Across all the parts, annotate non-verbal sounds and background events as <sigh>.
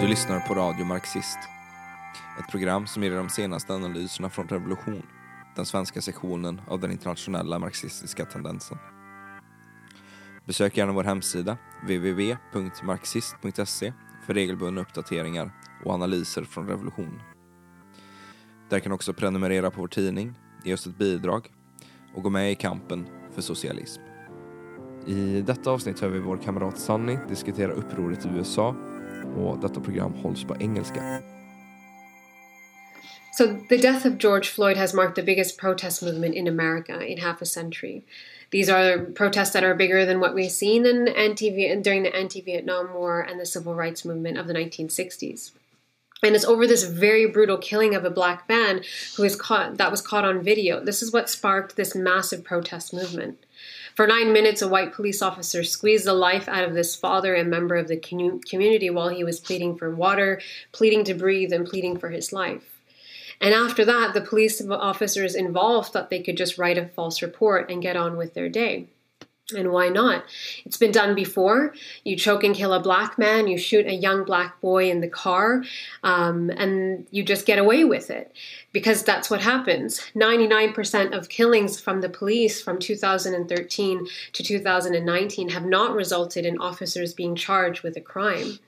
Du lyssnar på Radio Marxist. Ett program som ger dig de senaste analyserna från Revolution, den svenska sektionen av den internationella marxistiska tendensen. Besök gärna vår hemsida, www.marxist.se, för regelbundna uppdateringar och analyser från Revolution. Där kan du också prenumerera på vår tidning, ge oss ett bidrag och gå med i kampen för socialism. I detta avsnitt hör vi vår kamrat Sunny diskutera upproret i USA och detta program hålls på engelska. So, the death of George Floyd has marked the biggest protest movement in America in half a century. These are protests that are bigger than what we've seen in anti during the anti-Vietnam War and the civil rights movement of the 1960s. And it's over this very brutal killing of a black man who was caught that was caught on video. This is what sparked this massive protest movement. For nine minutes, a white police officer squeezed the life out of this father and member of the community while he was pleading for water, pleading to breathe, and pleading for his life. And after that, the police officers involved thought they could just write a false report and get on with their day. And why not? It's been done before. You choke and kill a black man, you shoot a young black boy in the car, um, and you just get away with it because that's what happens. 99% of killings from the police from 2013 to 2019 have not resulted in officers being charged with a crime.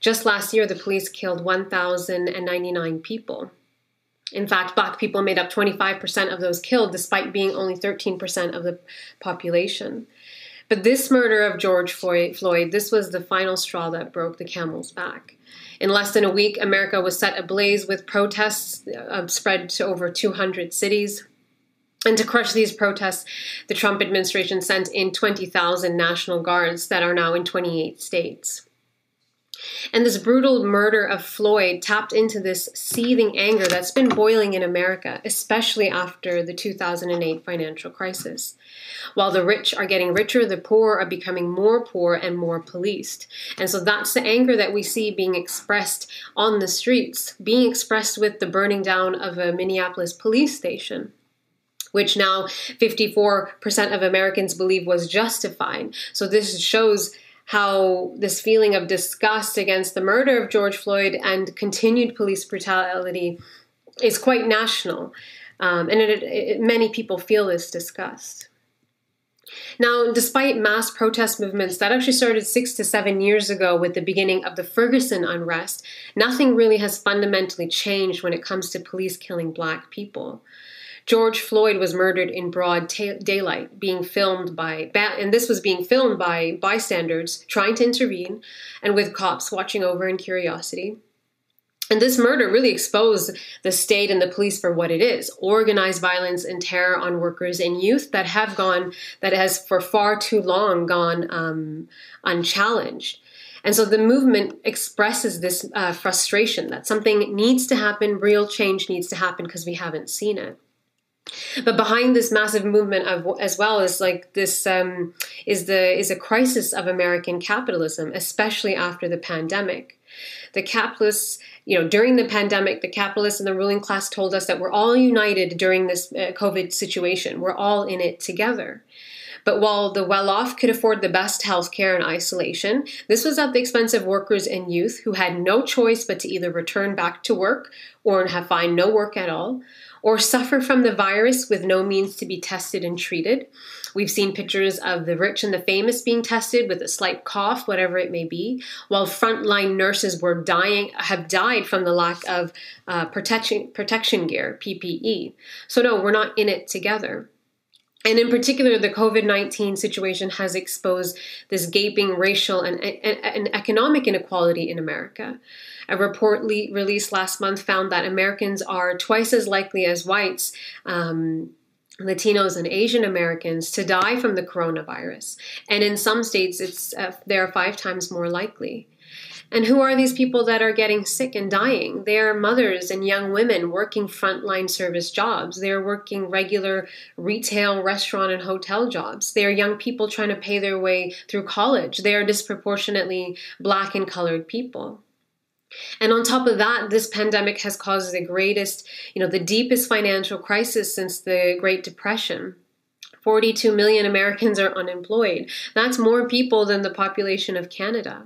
Just last year, the police killed 1,099 people. In fact, black people made up 25% of those killed, despite being only 13% of the population. But this murder of George Floyd, this was the final straw that broke the camel's back. In less than a week, America was set ablaze with protests uh, spread to over 200 cities. And to crush these protests, the Trump administration sent in 20,000 National Guards that are now in 28 states. And this brutal murder of Floyd tapped into this seething anger that's been boiling in America, especially after the 2008 financial crisis. While the rich are getting richer, the poor are becoming more poor and more policed. And so that's the anger that we see being expressed on the streets, being expressed with the burning down of a Minneapolis police station which now 54% of Americans believe was justified. So this shows how this feeling of disgust against the murder of George Floyd and continued police brutality is quite national. Um, and it, it, many people feel this disgust. Now, despite mass protest movements that actually started six to seven years ago with the beginning of the Ferguson unrest, nothing really has fundamentally changed when it comes to police killing black people. George Floyd was murdered in broad ta- daylight, being filmed by, and this was being filmed by bystanders trying to intervene and with cops watching over in curiosity. And this murder really exposed the state and the police for what it is organized violence and terror on workers and youth that have gone, that has for far too long gone um, unchallenged. And so the movement expresses this uh, frustration that something needs to happen, real change needs to happen because we haven't seen it but behind this massive movement of as well is like this um, is the is a crisis of American capitalism, especially after the pandemic. The capitalists, you know, during the pandemic, the capitalists and the ruling class told us that we're all united during this uh, COVID situation. We're all in it together. But while the well off could afford the best health care in isolation, this was at the expense of workers and youth who had no choice but to either return back to work or have find no work at all, or suffer from the virus with no means to be tested and treated. We've seen pictures of the rich and the famous being tested with a slight cough, whatever it may be, while frontline nurses were dying, have died from the lack of uh, protection protection gear, PPE. So no, we're not in it together. And in particular, the COVID 19 situation has exposed this gaping racial and, and, and economic inequality in America. A report le- released last month found that Americans are twice as likely as whites. Um, Latinos and Asian Americans to die from the coronavirus, and in some states, it's uh, they're five times more likely. And who are these people that are getting sick and dying? They are mothers and young women working frontline service jobs. They are working regular retail, restaurant, and hotel jobs. They are young people trying to pay their way through college. They are disproportionately black and colored people. And on top of that, this pandemic has caused the greatest, you know, the deepest financial crisis since the Great Depression. 42 million Americans are unemployed. That's more people than the population of Canada.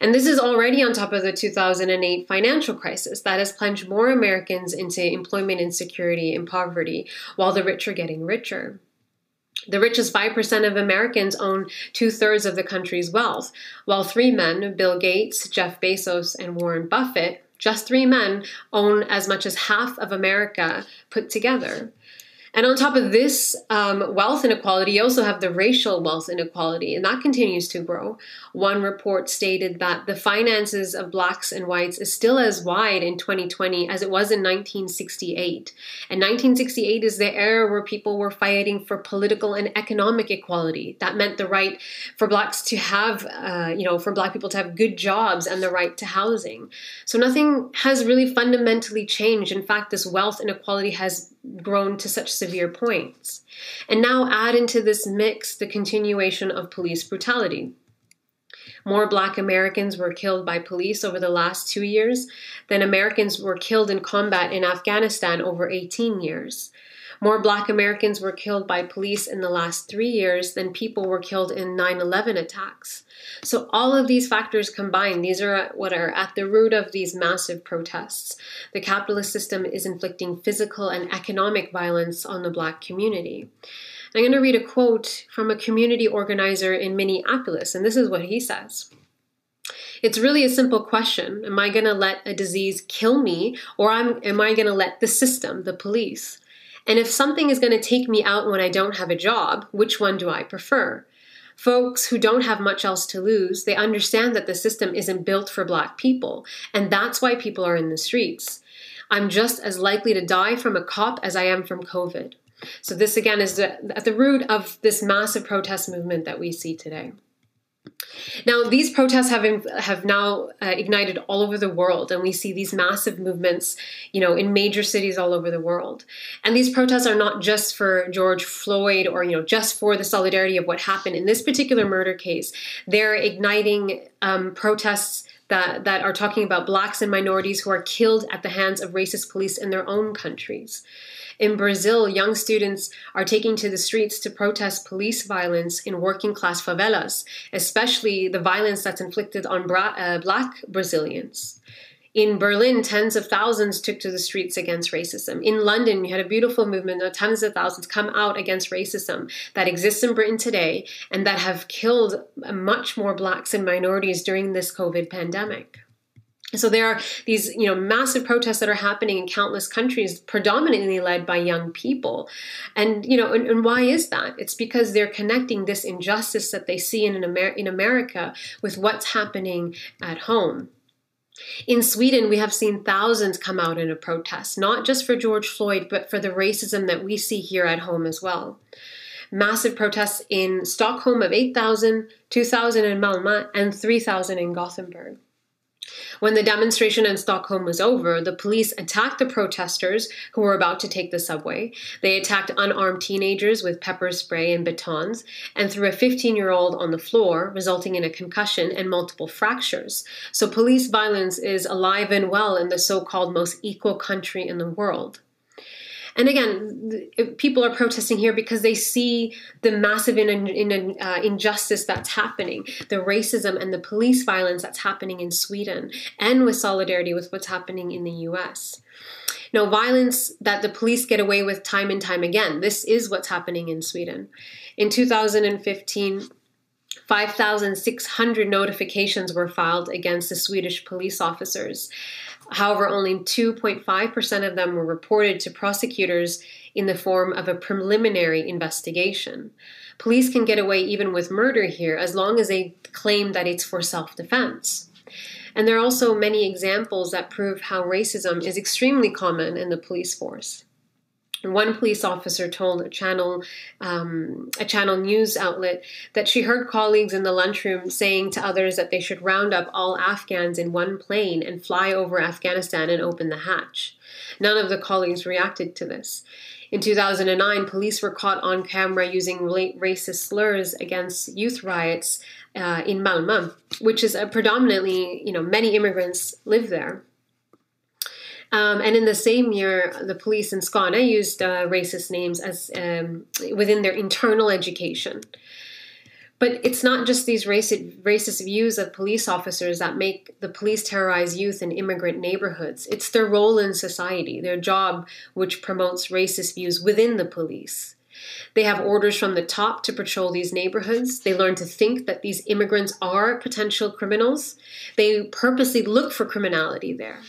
And this is already on top of the 2008 financial crisis that has plunged more Americans into employment insecurity and poverty, while the rich are getting richer. The richest 5% of Americans own two thirds of the country's wealth, while three men, Bill Gates, Jeff Bezos, and Warren Buffett, just three men, own as much as half of America put together. And on top of this um, wealth inequality, you also have the racial wealth inequality, and that continues to grow. One report stated that the finances of blacks and whites is still as wide in 2020 as it was in 1968. And 1968 is the era where people were fighting for political and economic equality. That meant the right for blacks to have, uh, you know, for black people to have good jobs and the right to housing. So nothing has really fundamentally changed. In fact, this wealth inequality has grown to such severe points. And now add into this mix the continuation of police brutality. More black Americans were killed by police over the last two years than Americans were killed in combat in Afghanistan over 18 years. More black Americans were killed by police in the last three years than people were killed in 9 11 attacks. So, all of these factors combined, these are what are at the root of these massive protests. The capitalist system is inflicting physical and economic violence on the black community. I'm going to read a quote from a community organizer in Minneapolis, and this is what he says. It's really a simple question. Am I going to let a disease kill me, or am, I going to let the system, the police? And if something is going to take me out when I don't have a job, which one do I prefer? Folks who don't have much else to lose, they understand that the system isn't built for black people, and that's why people are in the streets. I'm just as likely to die from a cop as I am from COVID. So, this again is at the root of this massive protest movement that we see today. Now, these protests have have now uh, ignited all over the world, and we see these massive movements, you know, in major cities all over the world. And these protests are not just for George Floyd or you know just for the solidarity of what happened in this particular murder case. They're igniting um, protests that, that are talking about blacks and minorities who are killed at the hands of racist police in their own countries. In Brazil, young students are taking to the streets to protest police violence in working class favelas, especially the violence that's inflicted on bra- uh, black Brazilians. In Berlin, tens of thousands took to the streets against racism. In London, you had a beautiful movement of tens of thousands come out against racism that exists in Britain today and that have killed uh, much more blacks and minorities during this COVID pandemic. So there are these, you know, massive protests that are happening in countless countries, predominantly led by young people. And, you know, and, and why is that? It's because they're connecting this injustice that they see in, Amer- in America with what's happening at home. In Sweden, we have seen thousands come out in a protest, not just for George Floyd, but for the racism that we see here at home as well. Massive protests in Stockholm of 8,000, 2,000 in Malmö, and 3,000 in Gothenburg. When the demonstration in Stockholm was over, the police attacked the protesters who were about to take the subway. They attacked unarmed teenagers with pepper spray and batons and threw a 15 year old on the floor, resulting in a concussion and multiple fractures. So, police violence is alive and well in the so called most equal country in the world. And again, people are protesting here because they see the massive in, in, uh, injustice that's happening, the racism and the police violence that's happening in Sweden, and with solidarity with what's happening in the US. Now, violence that the police get away with time and time again. This is what's happening in Sweden. In 2015, 5,600 notifications were filed against the Swedish police officers. However, only 2.5% of them were reported to prosecutors in the form of a preliminary investigation. Police can get away even with murder here as long as they claim that it's for self defense. And there are also many examples that prove how racism is extremely common in the police force. One police officer told a channel, um, a channel news outlet that she heard colleagues in the lunchroom saying to others that they should round up all Afghans in one plane and fly over Afghanistan and open the hatch. None of the colleagues reacted to this. In 2009, police were caught on camera using racist slurs against youth riots uh, in Malmö, which is a predominantly, you know, many immigrants live there. Um, and in the same year, the police in Skåne used uh, racist names as um, within their internal education. But it's not just these racist, racist views of police officers that make the police terrorize youth in immigrant neighborhoods. It's their role in society, their job, which promotes racist views within the police. They have orders from the top to patrol these neighborhoods. They learn to think that these immigrants are potential criminals. They purposely look for criminality there.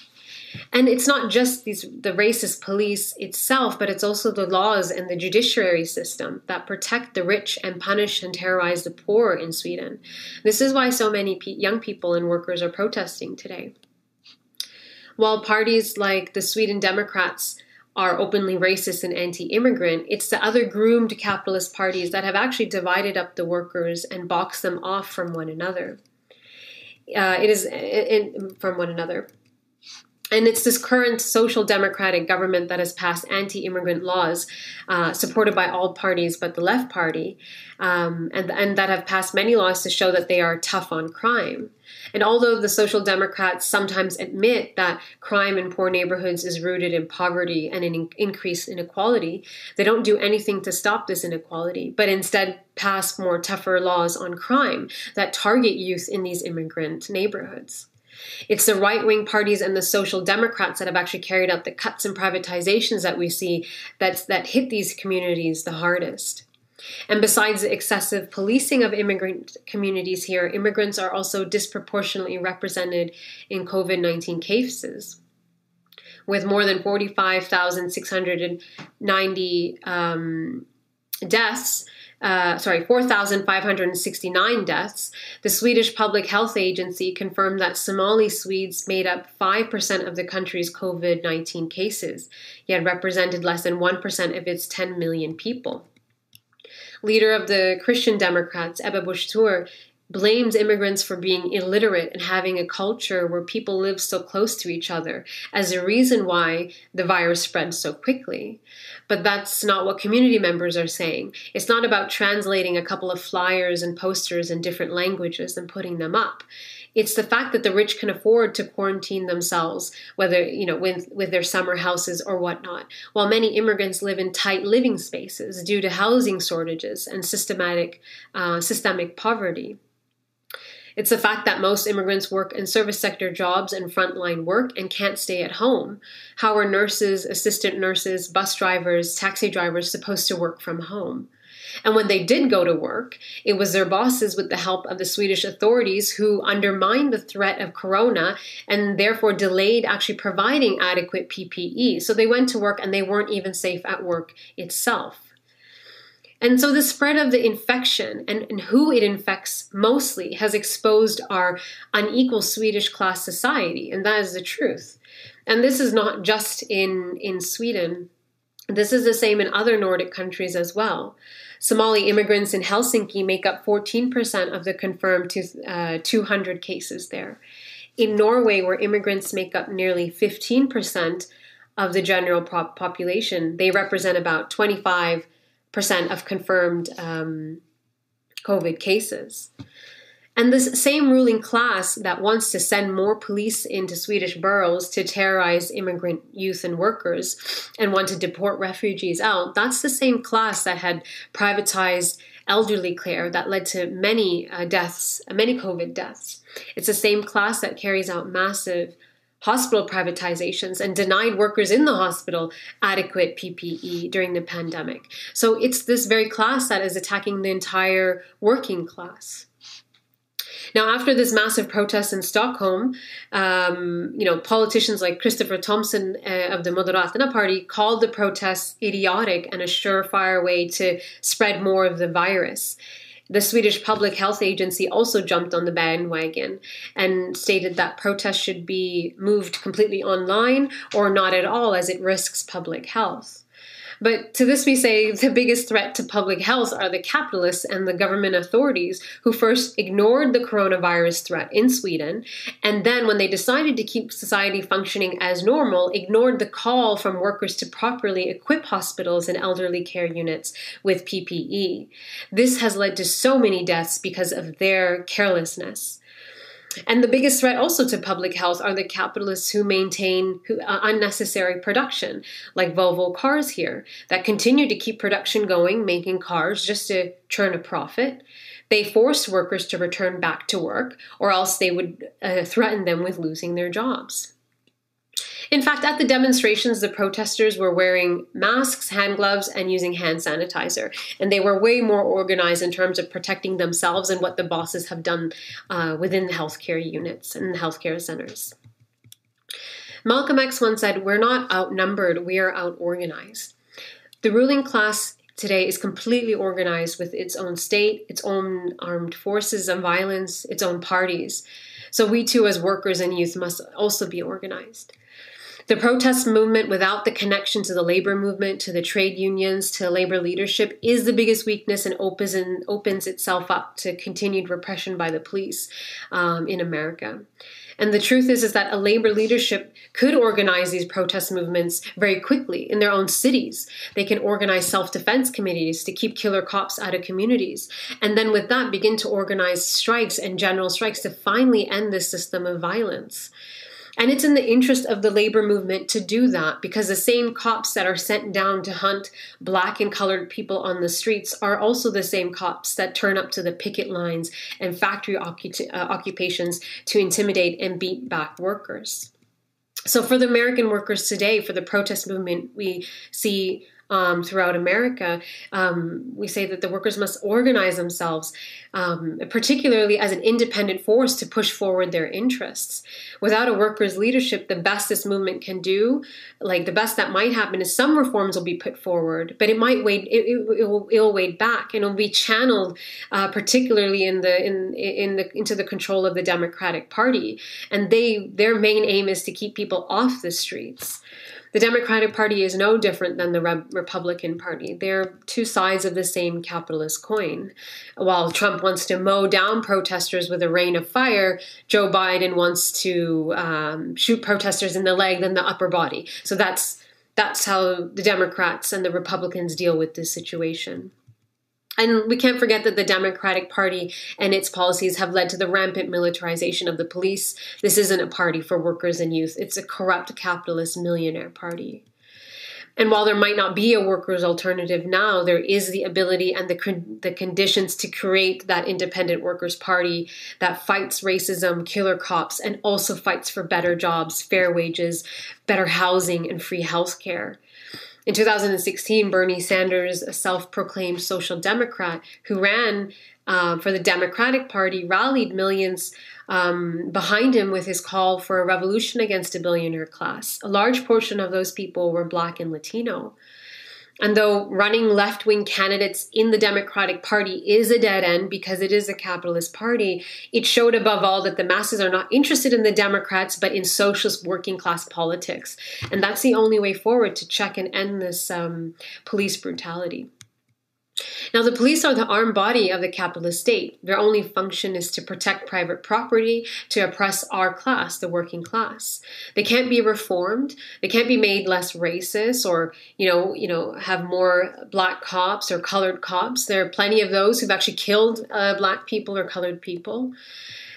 And it's not just these the racist police itself, but it's also the laws and the judiciary system that protect the rich and punish and terrorize the poor in Sweden. This is why so many young people and workers are protesting today. While parties like the Sweden Democrats are openly racist and anti-immigrant, it's the other groomed capitalist parties that have actually divided up the workers and boxed them off from one another. Uh, it is from one another. And it's this current social democratic government that has passed anti immigrant laws, uh, supported by all parties but the left party, um, and, and that have passed many laws to show that they are tough on crime. And although the social democrats sometimes admit that crime in poor neighborhoods is rooted in poverty and in increased inequality, they don't do anything to stop this inequality, but instead pass more tougher laws on crime that target youth in these immigrant neighborhoods. It's the right wing parties and the social democrats that have actually carried out the cuts and privatizations that we see that's, that hit these communities the hardest. And besides the excessive policing of immigrant communities here, immigrants are also disproportionately represented in COVID 19 cases. With more than 45,690 um, deaths, uh, sorry, 4,569 deaths, the Swedish Public Health Agency confirmed that Somali Swedes made up 5% of the country's COVID 19 cases, yet represented less than 1% of its 10 million people. Leader of the Christian Democrats, Ebba Thor, blames immigrants for being illiterate and having a culture where people live so close to each other as a reason why the virus spread so quickly. But that's not what community members are saying. It's not about translating a couple of flyers and posters in different languages and putting them up. It's the fact that the rich can afford to quarantine themselves, whether, you know, with, with their summer houses or whatnot, while many immigrants live in tight living spaces due to housing shortages and systematic, uh, systemic poverty. It's the fact that most immigrants work in service sector jobs and frontline work and can't stay at home. How are nurses, assistant nurses, bus drivers, taxi drivers supposed to work from home? And when they did go to work, it was their bosses, with the help of the Swedish authorities, who undermined the threat of corona and therefore delayed actually providing adequate PPE. So they went to work and they weren't even safe at work itself. And so the spread of the infection and, and, who it infects mostly has exposed our unequal Swedish class society, and that is the truth. And this is not just in, in Sweden. This is the same in other Nordic countries as well. Somali immigrants in Helsinki make up 14% of the confirmed uh, 200 cases there. In Norway, where immigrants make up nearly 15% of the general population, they represent about 25 percent of confirmed um, COVID cases. And this same ruling class that wants to send more police into Swedish boroughs to terrorize immigrant youth and workers and want to deport refugees out, that's the same class that had privatized elderly care that led to many uh, deaths, many COVID deaths. It's the same class that carries out massive hospital privatizations and denied workers in the hospital adequate PPE during the pandemic. So it's this very class that is attacking the entire working class. Now, after this massive protest in Stockholm, um, you know, politicians like Kristoffer Tamsons uh, of the Moderaterna party called the protests idiotic and a surefire way to spread more of the virus. The Swedish Public Health Agency also jumped on the bandwagon and stated that protests should be moved completely online or not at all as it risks public health. But to this we say the biggest threat to public health are the capitalists and the government authorities who first ignored the coronavirus threat in Sweden and then when they decided to keep society functioning as normal ignored the call from workers to properly equip hospitals and elderly care units with PPE. This has led to so many deaths because of their carelessness. And the biggest threat also to public health are the capitalists who maintain who, uh, unnecessary production, like Volvo cars here, that continue to keep production going, making cars just to churn a profit. They force workers to return back to work, or else they would uh, threaten them with losing their jobs. In fact, at the demonstrations, the protesters were wearing masks, hand gloves, and using hand sanitizer. And they were way more organized in terms of protecting themselves and what the bosses have done uh, within the healthcare units and the healthcare centers. Malcolm X once said, We're not outnumbered, we are outorganized. The ruling class today is completely organized with its own state, its own armed forces and violence, its own parties. So we too, as workers and youth, must also be organized. The protest movement, without the connection to the labor movement, to the trade unions, to labor leadership, is the biggest weakness and opens and opens itself up to continued repression by the police um, in America. And the truth is, is that a labor leadership could organize these protest movements very quickly in their own cities. They can organize self-defense committees to keep killer cops out of communities. And then with that, begin to organize strikes and general strikes to finally end this system of violence. And it's in the interest of the labor movement to do that because the same cops that are sent down to hunt black and colored people on the streets are also the same cops that turn up to the picket lines and factory uh, occupations to intimidate and beat back workers. So, for the American workers today, for the protest movement, we see um, throughout America, um, we say that the workers must organize themselves, um, particularly as an independent force to push forward their interests. Without a workers' leadership, the best this movement can do, like the best that might happen, is some reforms will be put forward, but it might wade, it, it, it will, it will wade back, and it will be channeled, uh, particularly in the in in the into the control of the Democratic Party, and they their main aim is to keep people off the streets. The Democratic Party is no different than the Re- Republican Party. They're two sides of the same capitalist coin. While Trump wants to mow down protesters with a rain of fire, Joe Biden wants to um, shoot protesters in the leg then the upper body. So that's that's how the Democrats and the Republicans deal with this situation. And we can't forget that the Democratic Party and its policies have led to the rampant militarization of the police. This isn't a party for workers and youth, it's a corrupt capitalist millionaire party. And while there might not be a workers' alternative now, there is the ability and the, the conditions to create that independent workers' party that fights racism, killer cops, and also fights for better jobs, fair wages, better housing, and free health care. In 2016, Bernie Sanders, a self proclaimed social democrat who ran uh, for the Democratic Party, rallied millions um, behind him with his call for a revolution against a billionaire class. A large portion of those people were Black and Latino. And though running left wing candidates in the Democratic Party is a dead end because it is a capitalist party, it showed above all that the masses are not interested in the Democrats but in socialist working class politics. And that's the only way forward to check and end this um, police brutality. Now, the police are the armed body of the capitalist state. Their only function is to protect private property, to oppress our class, the working class. They can't be reformed. They can't be made less racist or, you know, you know, have more black cops or colored cops. There are plenty of those who've actually killed uh, black people or colored people.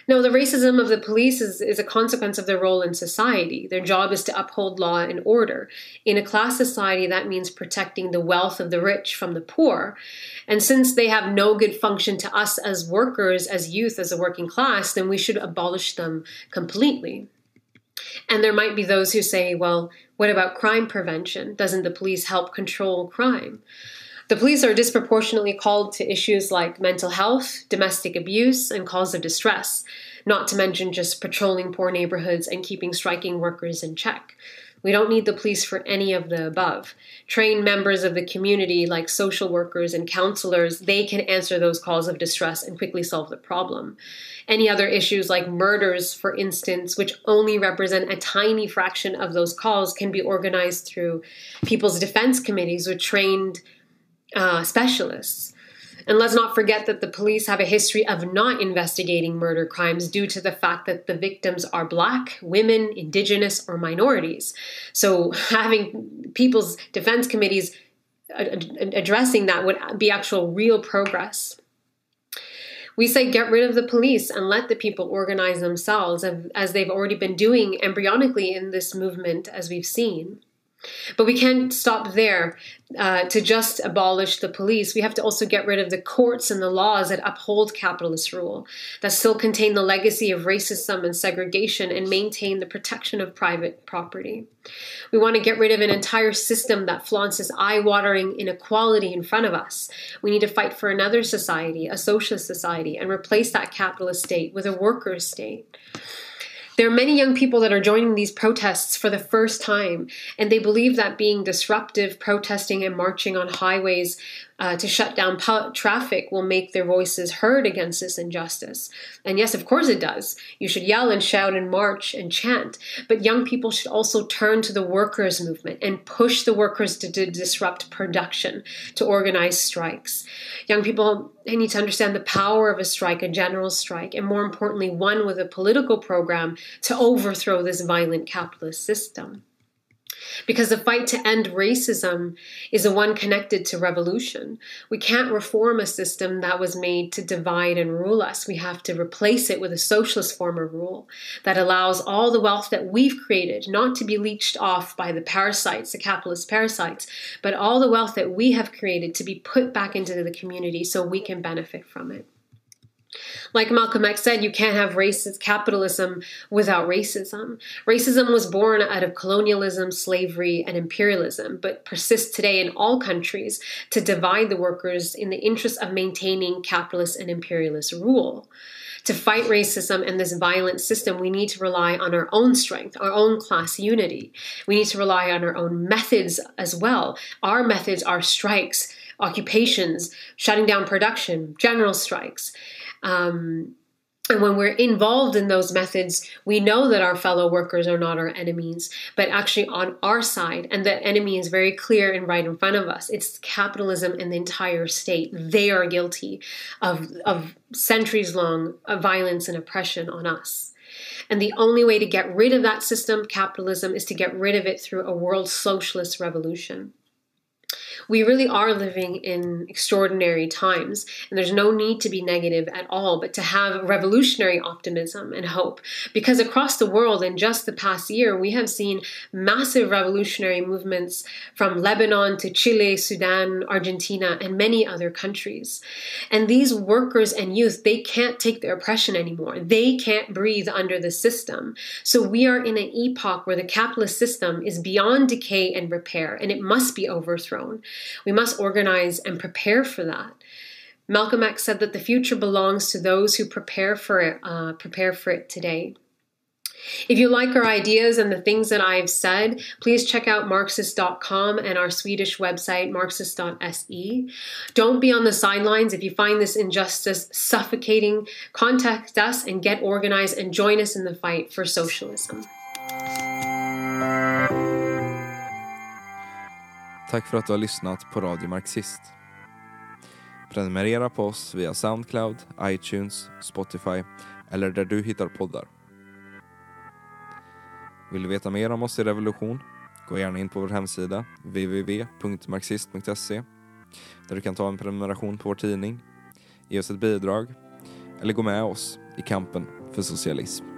No, the racism of the police is, is a consequence of their role in society. Their job is to uphold law and order. In a class society, that means protecting the wealth of the rich from the poor. And since they have no good function to us as workers, as youth, as a working class, then we should abolish them completely. And there might be those who say, well, what about crime prevention? Doesn't the police help control crime? The police are disproportionately called to issues like mental health, domestic abuse, and calls of distress, not to mention just patrolling poor neighborhoods and keeping striking workers in check. We don't need the police for any of the above. Trained members of the community, like social workers and counselors, they can answer those calls of distress and quickly solve the problem. Any other issues like murders, for instance, which only represent a tiny fraction of those calls, can be organized through people's defense committees with trained uh, specialists. And let's not forget that the police have a history of not investigating murder crimes due to the fact that the victims are black, women, indigenous, or minorities. So <laughs> having people's defense committees addressing that would be actual real progress. We say get rid of the police and let the people organize themselves as they've already been doing embryonically in this movement, as we've seen. But we can't stop there uh, to just abolish the police. We have to also get rid of the courts and the laws that uphold capitalist rule, that still contain the legacy of racism and segregation and maintain the protection of private property. We want to get rid of an entire system that flaunts this eye watering inequality in front of us. We need to fight for another society, a socialist society, and replace that capitalist state with a workers' state. There are many young people that are joining these protests for the first time, and they believe that being disruptive, protesting, and marching on highways uh, to shut down pu- traffic will make their voices heard against this injustice. And yes, of course it does. You should yell and shout and march and chant. But young people should also turn to the workers' movement and push the workers to, to disrupt production, to organize strikes. Young people they need to understand the power of a strike, a general strike, and more importantly, one with a political program to overthrow this violent capitalist system. Because the fight to end racism is the one connected to revolution. We can't reform a system that was made to divide and rule us. We have to replace it with a socialist form of rule that allows all the wealth that we've created not to be leached off by the parasites, the capitalist parasites, but all the wealth that we have created to be put back into the community so we can benefit from it. Like Malcolm X said, you can't have racist capitalism without racism. Racism was born out of colonialism, slavery, and imperialism, but persists today in all countries to divide the workers in the interest of maintaining capitalist and imperialist rule. To fight racism and this violent system, we need to rely on our own strength, our own class unity. We need to rely on our own methods as well. Our methods are strikes, occupations, shutting down production, general strikes. Um, and when we're involved in those methods, we know that our fellow workers are not our enemies, but actually on our side. And the enemy is very clear and right in front of us. It's capitalism and the entire state. They are guilty of, of centuries long violence and oppression on us. And the only way to get rid of that system, capitalism, is to get rid of it through a world socialist revolution we really are living in extraordinary times, and there's no need to be negative at all, but to have revolutionary optimism and hope. Because across the world, in just the past year, we have seen massive revolutionary movements from Lebanon to Chile, Sudan, Argentina, and many other countries. And these workers and youth, they can't take the oppression anymore. They can't breathe under the system. So we are in an epoch where the capitalist system is beyond decay and repair, and it must be overthrown. We must organize and prepare for that. Malcolm X said that the future belongs to those who prepare for it, uh, prepare for it today. If you like our ideas and the things that I've said, please check out Marxist.com and our Swedish website, Marxist.se. Don't be on the sidelines. If you find this injustice suffocating, contact us and get organized and join us in the fight for socialism. Tack för att du har lyssnat på Radio Marxist. Prenumerera på oss via Soundcloud, iTunes, Spotify eller där du hittar poddar. Vill du veta mer om oss i Revolution? Gå gärna in på vår hemsida www.marxist.se där du kan ta en prenumeration på vår tidning, ge oss ett bidrag eller gå med oss i kampen för socialism.